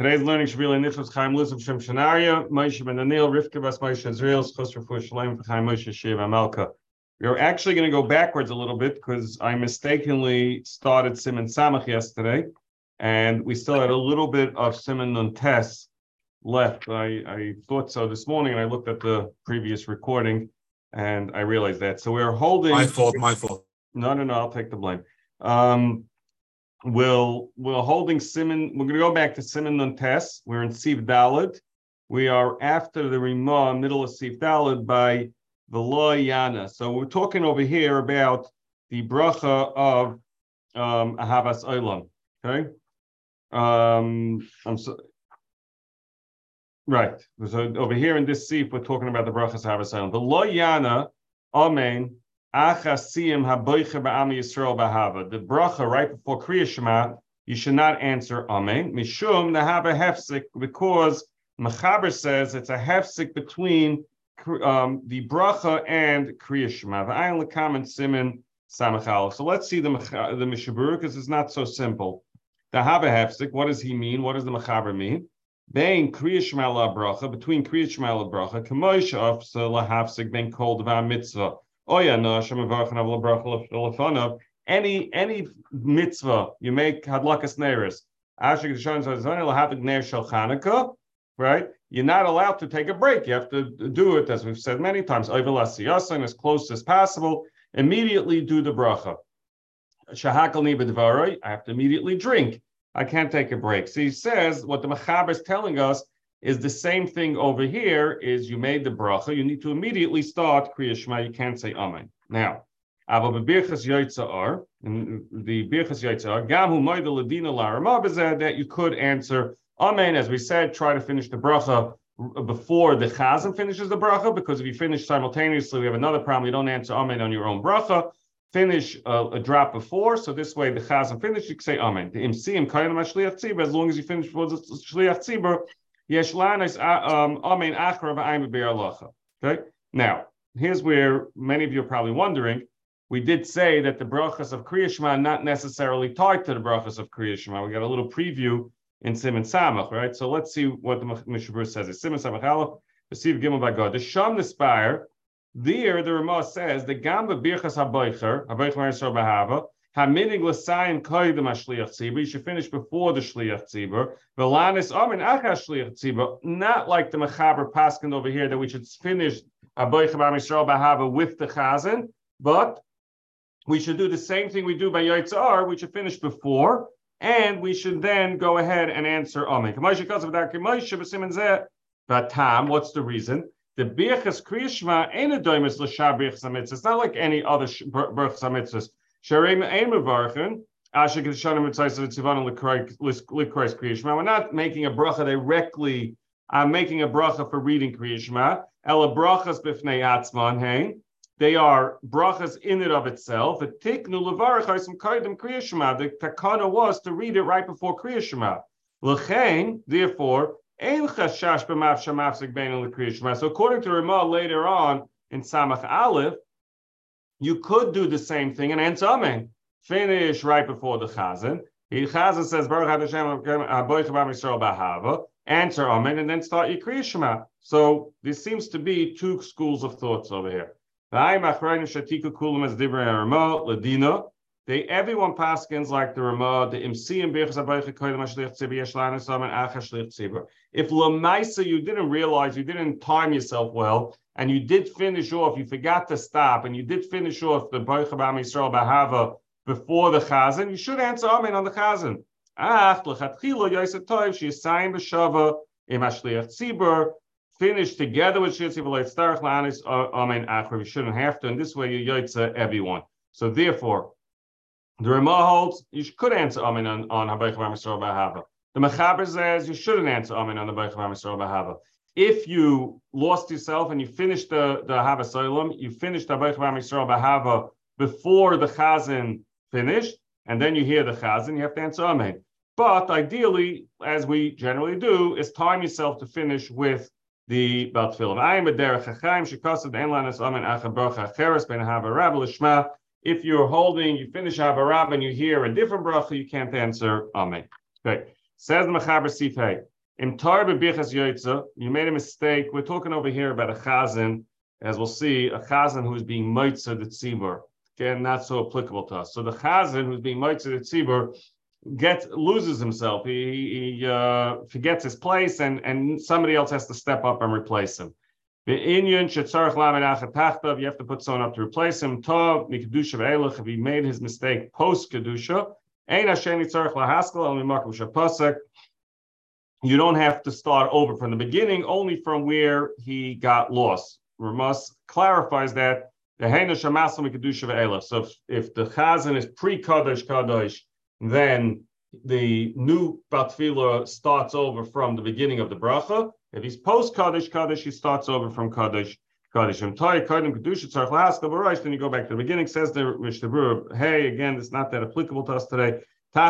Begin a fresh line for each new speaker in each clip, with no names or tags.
Today's learning should be Nifus Chaim Luz of Shem Shanaria, Moshe Ben Daniel, Rivka Bas Moshe Israel, Chos Refuah Shalem, Chaim Moshe Shiva Malka. We're actually going to go backwards a little bit because I mistakenly started Simon Samach yesterday, and we still had a little bit of Simon Nun Tes left. I, I thought so this morning, and I looked at the previous recording, and I realized that. So we're holding.
My fault. My fault.
No, no, no. I'll take the blame. Um, we'll we're holding Simon. We're going to go back to Simon Nun Tes. We're in Siv Dalad. We are after the Rima, middle of Siv Dalad by the law Yana. So we're talking over here about the bracha of um, Ahavas Olam. Okay. Um, I'm so, right. So over here in this seat, we're talking about the brachas Ahavas Olam. The law Yana, Amen. The bracha right before Kriya Shema, you should not answer Amen. Mishum nahava hefsik because Mechaber says it's a hefsik between um, the bracha and Kriya Shema. The ayin lekam simin samachal. So let's see the the mishabur because it's not so simple. The haba hefsik. What does he mean? What does the mechaber mean? Bein Kriya Shema la bracha between Kriya Shema la bracha kamoish afsa la hafsik ben kol mitzvah. Oh. Any any mitzvah you make hadlakas neiris. Right you're not allowed to take a break. You have to do it, as we've said many times, and as close as possible. Immediately do the bracha. Shahakal I have to immediately drink. I can't take a break. So he says what the Machaber is telling us is the same thing over here. Is you made the bracha, you need to immediately start Kriya Shema. You can't say Amen. Now, aber bebirchas yoitzar, the birchas yoitzar, gam hu moidel ladina larama that you could answer Amen, as we said, try to finish the bracha before the chazan finishes the bracha, because if you finish simultaneously, we have another problem. You don't answer Amen on your own bracha. Finish uh, a drop before, so this way the chazan finishes, you can say Amen. The imsim kayin shliach tzibur, as long as you finish before the shliach tzibur, uh, um. Okay. Now, here's where many of you are probably wondering. We did say that the brachas of Kriya Shema not necessarily tied to the brachas of Kriya Shema. We got a little preview in Simon Samach, right? So let's see what the Mishabur says. Simon Samach Aleph, receive Gimel by God. The Sham Nispire, there the Ramah says the Gamba Birchas Haboicher, Haboicher Marisol Bahava, Haminig l'sayim koydem hashliach tzibur. You should finish before the shliach tzibur. V'lanis amin achas shliach tzibur. Not like the mechaber paskin over here that we should finish aboich b'am yisrael bahava with the chazan, but we should do the same thing we do by yotzar. We should finish before and we should then go ahead and answer Amen. What's the reason? The Birchas Kriyashma ain't a doimus l'shar Birchas. It's not like any other Birchas HaMitzvah. Sharem ein mevarchen. Asher of Tzivanim Likrois Kriyashma. We're not making a bracha directly. I'm making a bracha for reading Kriyashma. Ela brachas b'fnei atzman hein. They are brachas in and of itself. The tiknu levarachaisim kaidem kriyashma. The takana was to read it right before kriyashma. L'chein, therefore, ein chashash b'mav shamafsik bein l'kriyashma. So according to Ramah later on in Samach Aleph, you could do the same thing and answer Amen. Finish right before the chazan. The chazan says Baruch Hashem. Answer Amen and then start your kriyashma. So there seems to be two schools of thoughts over here. They everyone paskins like the Ramah, the Imsiyim Birchas Abaycha Koyim Ashlich Tzibur Yeshlan Esam and Acha Tzibur. If Lamaisa you didn't realize, you didn't time yourself well, and you did finish off, you forgot to stop, and you did finish off the Boicha Bam Yisrael Bahava before the Chazan, you should answer Amen on the Chazan. Ach, Lechatchilo Yosef Toiv, She Yisayim B'Shava, Im Ashlich Tzibur, finish together with Shitzi V'Leit Starach La'anis Amen Achra. You shouldn't have to, and this way you yotza everyone. So therefore, the Ramah holds you could answer Amen on, on Habayich V'Amisrael B'Hava. The Mechaber says you shouldn't answer Amen on the Habayich V'Amisrael B'Hava. If you lost yourself and you finished the, the Hava Solim, you finished the Habayich V'Amisrael B'Hava before the Chazan finished, and then you hear the Chazan, you have to answer Amen. But ideally, as we generally do, is time yourself to finish with the Baltfilim. I am a derech hachaim shekasad ein lanas amen acha bracha acheres ben havarab lishma. If you're holding, you finish havarab and you hear a different bracha, you can't answer amen. Okay. Says the Mechaber Sifhei. In Tar Bebichas Yoitza, you made a mistake. We're talking over here about a chazan, as we'll see, a chazan who is being moitza the tzibur. Again, not so applicable to us. So the chazan who's being moitza the tzibur gets loses himself. He, he uh, forgets his place, and and somebody else has to step up and replace him. The Inyan shetzarich lamed achatachtav. You have to put someone up to replace him. Tov mikdusha ve'elach. If he made his mistake post kedusha, ein Hashem yitzarich lahaskal only makom shapasek. You don't have to start over from the beginning, only from where he got lost. Ramas clarifies that the Heina Shamasal Mikadusha Ve'ela. So if, if the Chazan is pre-Kadosh Kadosh, then the new Batfila starts over from the beginning of the bracha. If he's post Kaddish Kaddish, he starts over from Kaddish Kaddish. Then you go back to the beginning. Says the Mishnah Hey, again, it's not that applicable to us today. He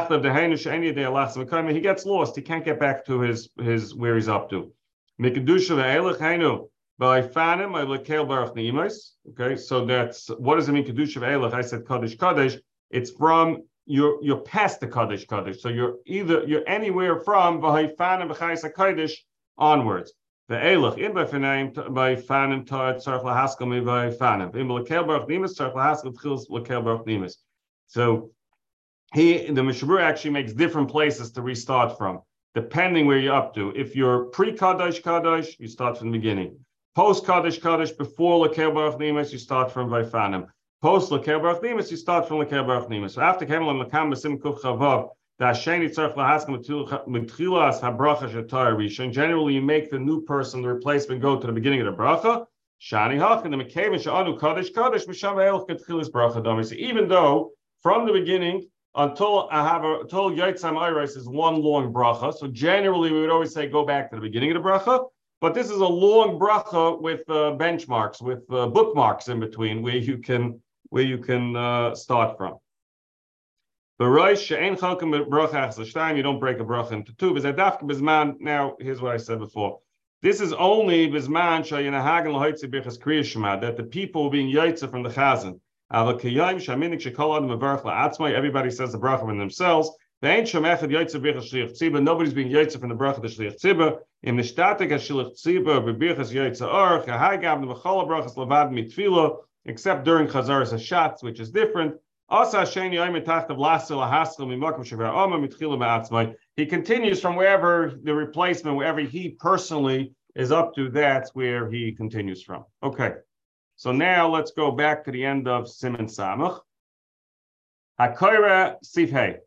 gets lost. He can't get back to his his where he's up to. By fanim, I niimos. Okay, so that's what does it mean kedusha ve'elach? I said kaddish kaddish. It's from you're you're past the kaddish kaddish. So you're either you're anywhere from v'hayfanim v'chayis kaddish onwards. The elach in by fanim by fanim tar tzarch lahaskel mi by fanim. In lekel baruch niimos tzarch lahaskel tchils lekel baruch niimos. So he the Mishabur actually makes different places to restart from, depending where you're up to. If you're pre Kaddish Kaddish, you start from the beginning. Post Kaddish Kaddish, before Lekel Baruch Nimas, you start from Vaifanim. Post Lekel Baruch Nimas, you start from Lekel Baruch Nimas. So after Kemal Lekam Besim Kuf Chavav, Generally, you make the new person, the replacement, go to the beginning of the bracha. Shani the. So even though from the beginning until I have a until Yitzam Iris is one long bracha. So generally, we would always say go back to the beginning of the bracha. But this is a long bracha with uh, benchmarks, with uh, bookmarks in between, where you can where you can uh, start from. You don't break a bracha into two. Now, here's what I said before. This is only bisman that the people being yaitza from the chazan. Everybody says the bracha from themselves. Nobody's being yaitza from the bracha of the shliach tzibah. In the static shliach tzibah bebirchas yaitza or chahai the brachas levad mitfila, except during chazaras hashatz, which is different. He continues from wherever the replacement, wherever he personally is up to, that's where he continues from. Okay, so now let's go back to the end of Simon Samach. Hakoira Sifhei.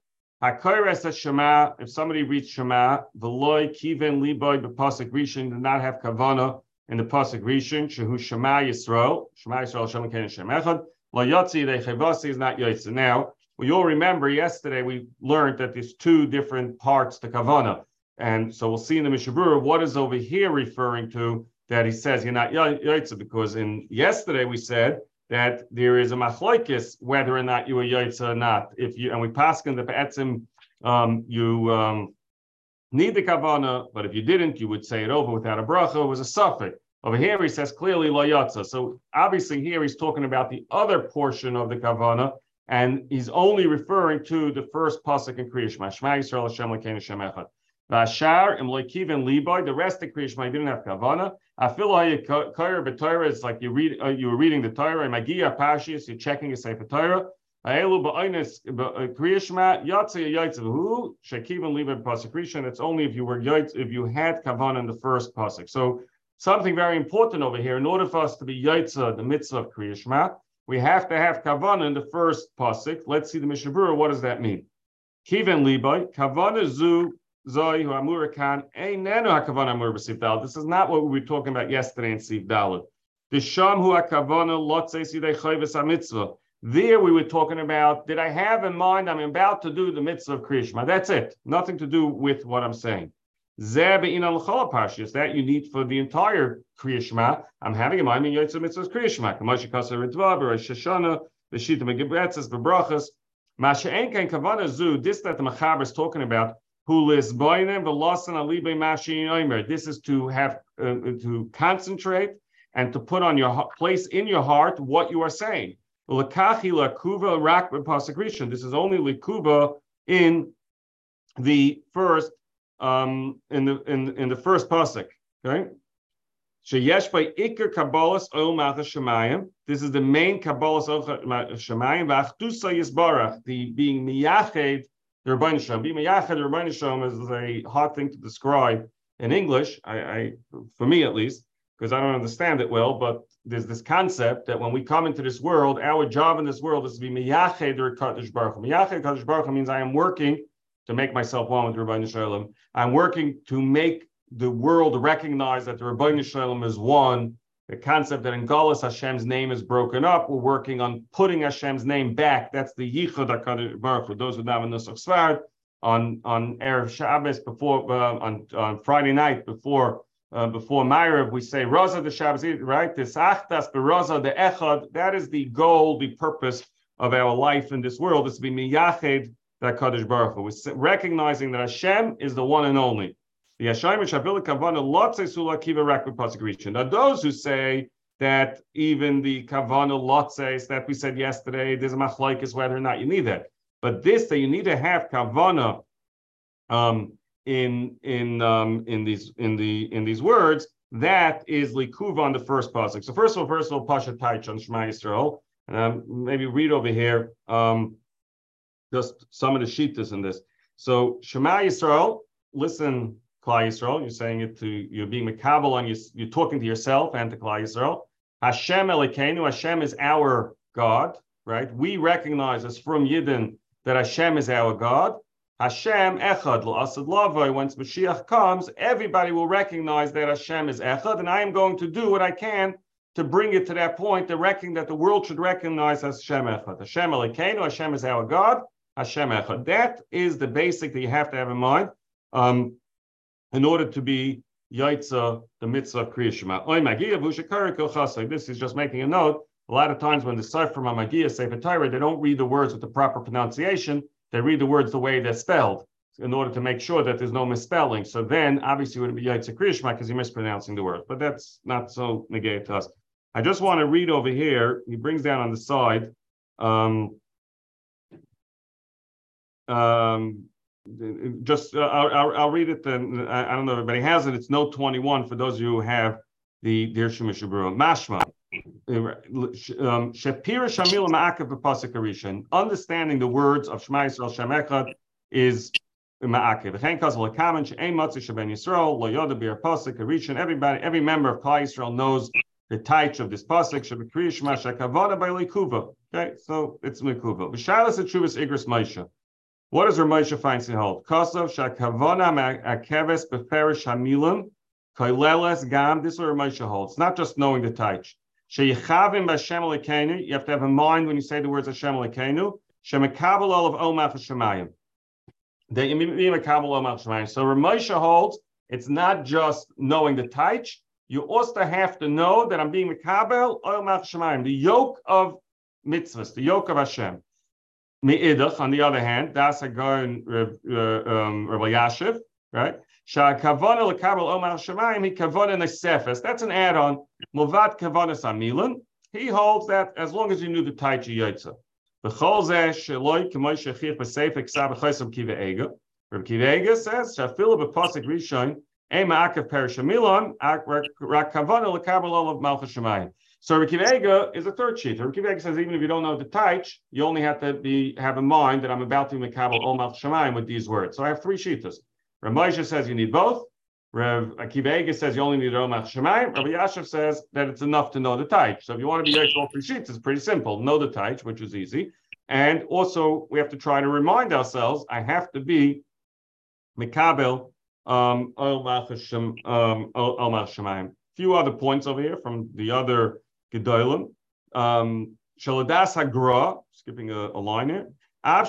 Hakoires Shema, if somebody reads Shema, Veloy Kiven Liboy B'Pasik Rishon did not have Kavana in the Pasik Rishon, Shehu Shema Yisrael, Shema Yisrael Shem Ken Shem La Yotzi De Chevasi is not Yotzi. Now, all remember yesterday we learned that there's two different parts to Kavana. And so we'll see in the Mishabura what is over here referring to that he says you're not Yotzi, because in yesterday we said that there is a machlokes whether or not you were yaitza or not. If you and we pass in the be'etzim, um, you um, need the kavana, but if you didn't, you would say it over without a bracha. It was a suffix. Over here, he says clearly lo yatza. So obviously, here he's talking about the other portion of the kavana, and he's only referring to the first pasuk in Kriya Shema. Shema Yisrael Hashem Lekein Hashem Echad. Vashar im loikiven liboy. The rest of Kriya Shema didn't have kavana. Afilu hayikayer b'Torah. It's like you read uh, you were reading the Torah. Magia pashis. You're checking a sefer Torah. Aelu ba'onis Kriya Shema yatsa yaitzavu shekiven liboy pasuk It's only if you were yaitz if you had kavana in the first pasuk. So something very important over here. In order for us to be yaitza the mitzvah of Kriya Shema, we have to have kavana in the first pasuk. Let's see the Mishabura. What does that mean? Kiven liboy kavana zu this is not what we were talking about yesterday in Siv Dalit. The Shamhu Akavana Lotze Mitzvah. There we were talking about, did I have in mind I'm about to do the mitzvah of Krishma? That's it. Nothing to do with what I'm saying. That you need for the entire Krishma. I'm having in mind in Yotze Mitzvah Krishma. Kamashi Kasa Ritva, B'Rosh Hashanah, B'Shita Megibetzes, B'Brachas. Masha Enken Kavana Zu, this that the Machaber is talking about, this is to have uh, to concentrate and to put on your place in your heart what you are saying. This is only likuba in the first um, in the in in the first pasuk. Okay, sheyesh by ikar kabbalas oil shemayim. This is the main kabbalas oil shemayim. V'achtusa yisbarach, the being miyached the Rabbeinu Shalom. Being miyached the Rabbeinu Shalom is a hard thing to describe in English. I, I for me at least, because I don't understand it well, but there's this concept that when we come into this world, our job in this world is to be miyached or kaddish baruch. Miyached kaddish baruch means I am working to make myself one with Rabbi Shalom. I'm working to make the world recognize that the Rabbi Shalom is one. The concept that in Galus Hashem's name is broken up, we're working on putting Hashem's name back. That's the Yichud HaKadosh Baruch Hu. Those who have Nusach Svard on on erev Shabbos before uh, on on Friday night before uh, before Ma'ariv, we say Raza the Shabbos, right? This Achtas Beraza the Echad. That is the goal, the purpose of our life in this world is to be miyached that Kaddish Baruch Hu. Recognizing that Hashem is the one and only. The Hashem Shavil Kavana Lotze Sula Kiva Rakut Pasik Now those who say that even the Kavana Lotzes that we said yesterday, there's a machlaikis whether or not you need that. But this that you need to have Kavana um, in in um, in these in the in these words, that is likuva on the first pasuk. So first of all, first of all, pasha taich on Shema Yisrael, and um, maybe read over here um, just some of the shitas in this. So Shema Yisrael, listen, Klal Yisrael. You're saying it to you're being makabel on you. You're talking to yourself and to Klal Yisrael. Hashem Elokeinu. Hashem is our God, right? We recognize as from Yidden that Hashem is our God. Hashem Echad Asad Lavoi. Once Mashiach comes, everybody will recognize that Hashem is Echad, and I am going to do what I can to bring it to that point, the reckoning that the world should recognize as Hashem Echad. Hashem Elokeinu. Hashem is our God. Hashem Echad. That is the basic that you have to have in mind um, in order to be Yaitza, the mitzvah of Kriya Shema. This is just making a note. A lot of times when the Sefer Mamagia Sefer Torah, they don't read the words with the proper pronunciation they read the words the way they're spelled in order to make sure that there's no misspelling. So then, obviously, it would be Yaitse Krishma because you're mispronouncing the word. But that's not so negated to us. I just want to read over here. He brings down on the side. Um, um, just uh, I'll, I'll, read it. Then I, I don't know if everybody has it. It's note 21 for those of you who have the Dir Shemishabura. Mashma. Um, Shapira Shamil Ma'akav B'Pasik Understanding the words of Shema Yisrael Shem Echad is Ma'akav. V'chein Kazel Lekamen She'ein Matzi Sheben Yisrael Lo Yoda Bir Pasik Arishan. Everybody, every member of Klal Yisrael knows the taich of this pasuk. Shabakriya Shema Shekavada by Lekuva. Okay, so it's Lekuva. V'shalas Etshuvas Igris Moshe. What does Ramosha Feinstein hold? Kosov Shakavona Akeves Beferish Hamilim Kaileles Gam. This is what Ramosha holds. It's not just knowing the taich. Sheyichavim b'Hashem Elokeinu. You have to have in mind when you say the words Hashem Elokeinu. Shemekabel of Omaf Shemayim. That you mean Mekabel Omaf Shemayim. So Ramosha holds it's not just knowing the taich. You also have to know that I'm being Mekabel Omaf Shemayim. The yoke of mitzvahs, the yoke of Hashem. Me'idach, on the other hand, that's a going uh, um, Rabbi Yashiv, right? Sha'kavana lekabel omar shemayim, he kavana nesefes. That's an add-on. Muvat kavana samilan. He holds that as long as you knew the Taichi Yotza. B'chol zeh sheloi k'moy shechich b'seif eksav b'chaysom kiva ega. Rabbi Kiva Ega says, Shafilu b'posik rishon, ein ma'akav perishamilan, rak kavana lekabel olav malchus shemayim. So Rabbi is a third sheet. Rabbi says even if you don't know the Taich, you only have to be have in mind that I'm about to make Kabul Omal Shemayim with these words. So I have three sheetas. Rav says you need both. Rav Akiva says you only need Romach Shemayim. Rav Yashiv says that it's enough to know the Taich. So if you want to be all three sheets, it's pretty simple. Know the Taich, which is easy. And also, we have to try to remind ourselves, I have to be Mikabel um, Shemayim. Few other points over here from the other Gedolim. Shaladas Hagra, skipping a, a line here. And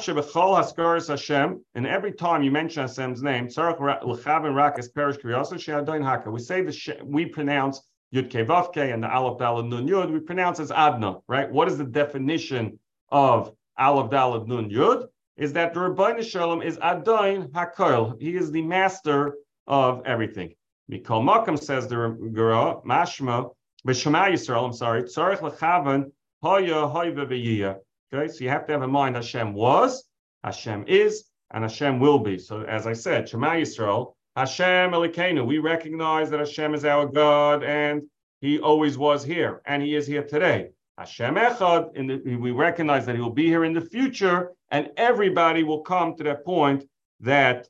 every time you mention Hashem's name, we say the we pronounce Yud Ke and the Aleph Dalad Nun Yud. We pronounce as Adna, right? What is the definition of Aleph Dalad Nun Yud? Is that the Rabbi Shalom is Adain Hakoil. He is the master of everything. Mikol Makam says the Gura Mashma B'Shema Yisrael. I'm sorry. Tzarich lechavan hoya hoyve v'yiyah. Okay, so you have to have in mind Hashem was, Hashem is, and Hashem will be. So as I said, Shema Yisrael, Hashem Elokeinu, we recognize that Hashem is our God and he always was here and he is here today. Hashem Echad, in the, we recognize that he will be here in the future and everybody will come to that point that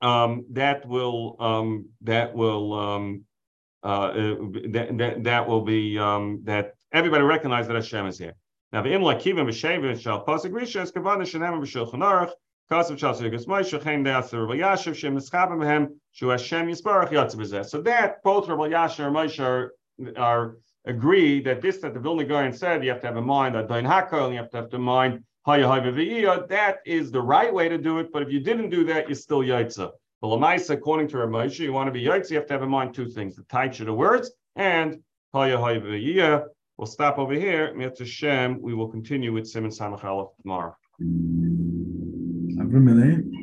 um, that will um, that will um, uh, that, that, that will be um, that everybody recognize that Hashem is here. Now the imla kivim v'shevin shal pasuk risha is kavana shenem v'shulchan aruch kasav shal tzirigas moishe chen de'aser Rabbi Yashiv shem nischabim behem shu Hashem yisbarach yatzav So that both Rabbi Yashiv and Moshe are, are agree that this that the Vilna Gaon said you have to have in mind that Dain Hakol, you have to have in mind that is the right way to do it, but if you didn't do that, you're still Yaitza. But Lamaisa, according to Ramosha, you want to be Yaitza, you have to have in mind two things the taich of the words and Haya We'll stop over here. Mitzvah Shem, we will continue with Simon Samach tomorrow.
Every minute.